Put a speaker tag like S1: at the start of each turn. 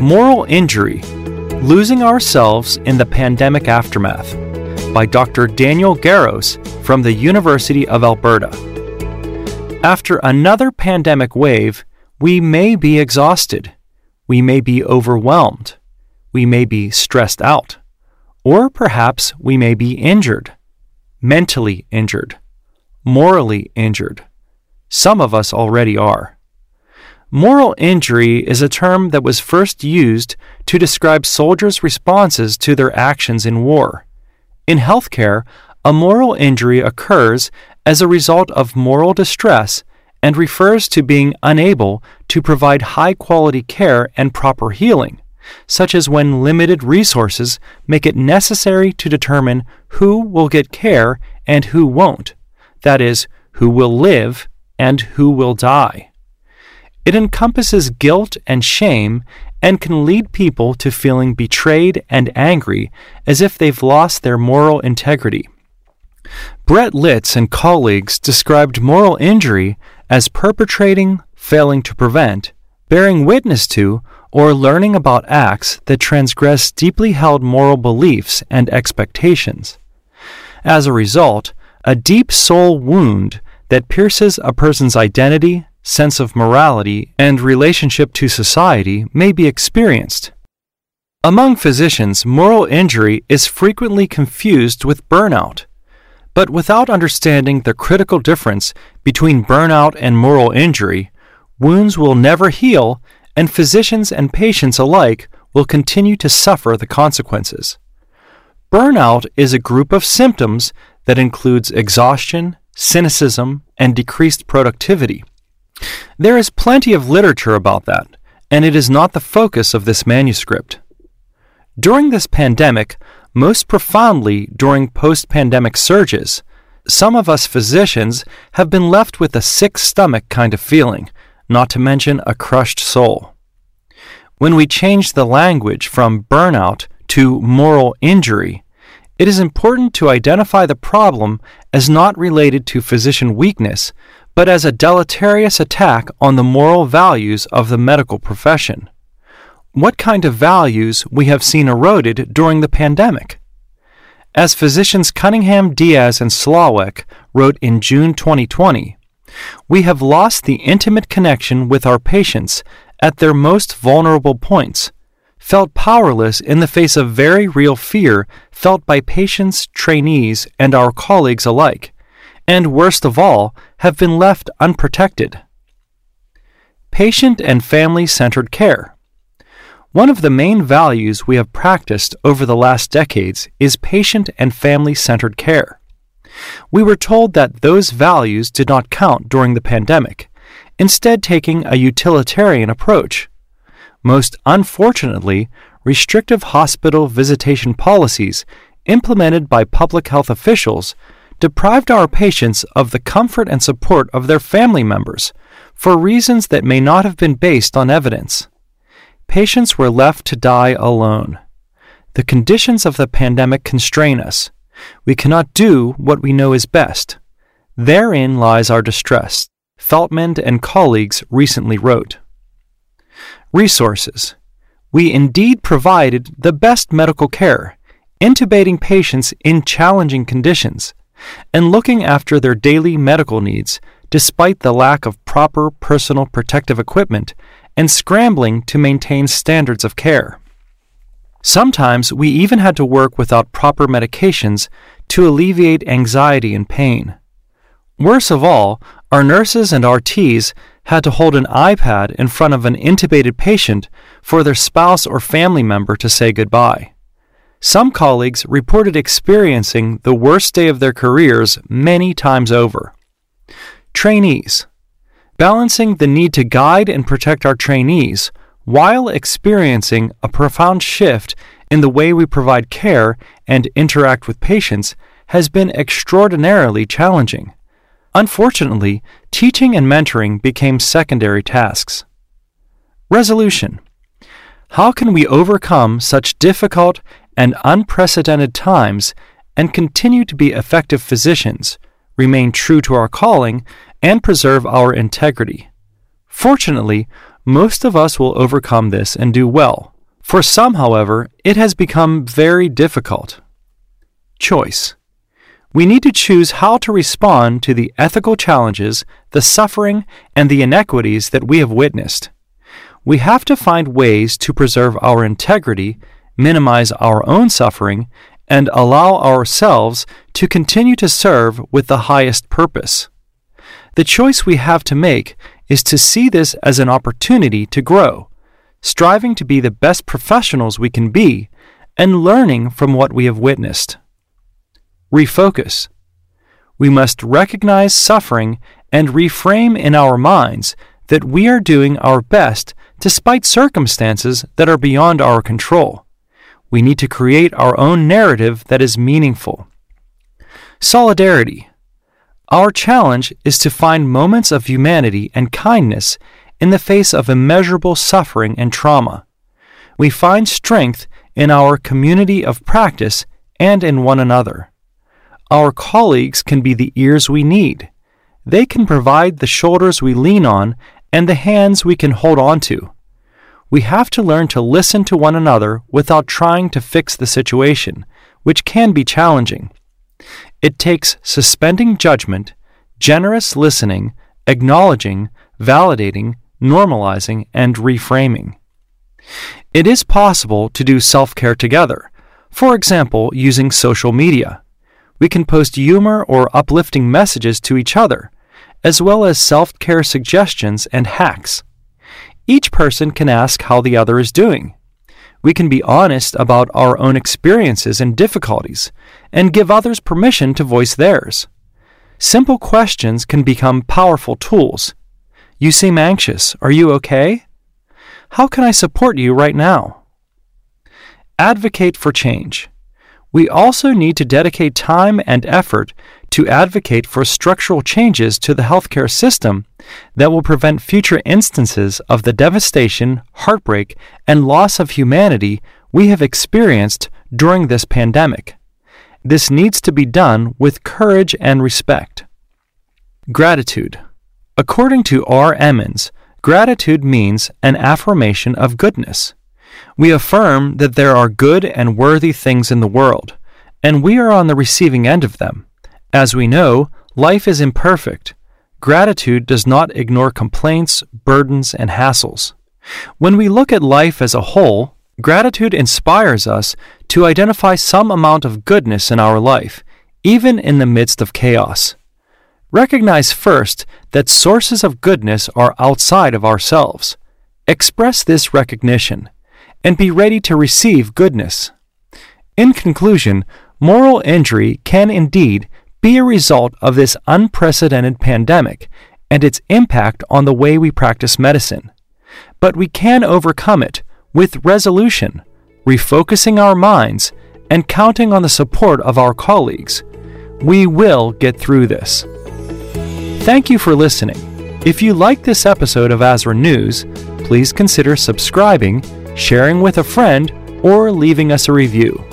S1: Moral Injury Losing Ourselves in the Pandemic Aftermath by Dr. Daniel Garros from the University of Alberta. After another pandemic wave, we may be exhausted. We may be overwhelmed. We may be stressed out. Or perhaps we may be injured, mentally injured, morally injured. Some of us already are. Moral injury is a term that was first used to describe soldiers' responses to their actions in war. In healthcare, a moral injury occurs as a result of moral distress and refers to being unable to provide high quality care and proper healing, such as when limited resources make it necessary to determine who will get care and who won't, that is, who will live and who will die. It encompasses guilt and shame and can lead people to feeling betrayed and angry as if they've lost their moral integrity. Brett Litz and colleagues described moral injury as perpetrating, failing to prevent, bearing witness to, or learning about acts that transgress deeply held moral beliefs and expectations. As a result, a deep soul wound that pierces a person's identity, sense of morality, and relationship to society may be experienced. Among physicians, moral injury is frequently confused with burnout. But without understanding the critical difference between burnout and moral injury, wounds will never heal, and physicians and patients alike will continue to suffer the consequences. Burnout is a group of symptoms that includes exhaustion, cynicism, and decreased productivity. There is plenty of literature about that, and it is not the focus of this manuscript. During this pandemic, most profoundly during post pandemic surges, some of us physicians have been left with a sick stomach kind of feeling, not to mention a crushed soul. When we change the language from burnout to moral injury, it is important to identify the problem as not related to physician weakness, but as a deleterious attack on the moral values of the medical profession. What kind of values we have seen eroded during the pandemic? As physicians Cunningham, Diaz, and Slawek wrote in June 2020, we have lost the intimate connection with our patients at their most vulnerable points, felt powerless in the face of very real fear felt by patients, trainees, and our colleagues alike and worst of all, have been left unprotected. Patient and family centered care. One of the main values we have practiced over the last decades is patient and family centered care. We were told that those values did not count during the pandemic, instead, taking a utilitarian approach. Most unfortunately, restrictive hospital visitation policies implemented by public health officials deprived our patients of the comfort and support of their family members for reasons that may not have been based on evidence. Patients were left to die alone. The conditions of the pandemic constrain us. We cannot do what we know is best. Therein lies our distress, Feltman and colleagues recently wrote. Resources. We indeed provided the best medical care, intubating patients in challenging conditions, and looking after their daily medical needs despite the lack of proper personal protective equipment and scrambling to maintain standards of care. Sometimes we even had to work without proper medications to alleviate anxiety and pain. Worse of all, our nurses and RTs had to hold an iPad in front of an intubated patient for their spouse or family member to say goodbye. Some colleagues reported experiencing the worst day of their careers many times over. Trainees. Balancing the need to guide and protect our trainees while experiencing a profound shift in the way we provide care and interact with patients has been extraordinarily challenging. Unfortunately, teaching and mentoring became secondary tasks. Resolution How can we overcome such difficult and unprecedented times and continue to be effective physicians, remain true to our calling, and preserve our integrity. Fortunately, Most of us will overcome this and do well. For some, however, it has become very difficult. Choice. We need to choose how to respond to the ethical challenges, the suffering, and the inequities that we have witnessed. We have to find ways to preserve our integrity, minimize our own suffering, and allow ourselves to continue to serve with the highest purpose. The choice we have to make is to see this as an opportunity to grow, striving to be the best professionals we can be, and learning from what we have witnessed. Refocus. We must recognize suffering and reframe in our minds that we are doing our best despite circumstances that are beyond our control. We need to create our own narrative that is meaningful. Solidarity. Our challenge is to find moments of humanity and kindness in the face of immeasurable suffering and trauma. We find strength in our community of practice and in one another. Our colleagues can be the ears we need. They can provide the shoulders we lean on and the hands we can hold on to. We have to learn to listen to one another without trying to fix the situation, which can be challenging. It takes suspending judgment, generous listening, acknowledging, validating, normalizing, and reframing. It is possible to do self care together, for example, using social media. We can post humor or uplifting messages to each other, as well as self care suggestions and hacks. Each person can ask how the other is doing. We can be honest about our own experiences and difficulties, and give others permission to voice theirs. Simple questions can become powerful tools. You seem anxious. Are you okay? How can I support you right now? Advocate for change. We also need to dedicate time and effort to advocate for structural changes to the healthcare system that will prevent future instances of the devastation, heartbreak, and loss of humanity we have experienced during this pandemic. This needs to be done with courage and respect. Gratitude. According to R. Emmons, gratitude means an affirmation of goodness. We affirm that there are good and worthy things in the world, and we are on the receiving end of them. As we know, life is imperfect. Gratitude does not ignore complaints, burdens, and hassles. When we look at life as a whole, gratitude inspires us to identify some amount of goodness in our life, even in the midst of chaos. Recognize first that sources of goodness are outside of ourselves. Express this recognition and be ready to receive goodness. In conclusion, moral injury can indeed be a result of this unprecedented pandemic and its impact on the way we practice medicine. But we can overcome it with resolution, refocusing our minds, and counting on the support of our colleagues. We will get through this. Thank you for listening. If you like this episode of Azra News, please consider subscribing, sharing with a friend, or leaving us a review.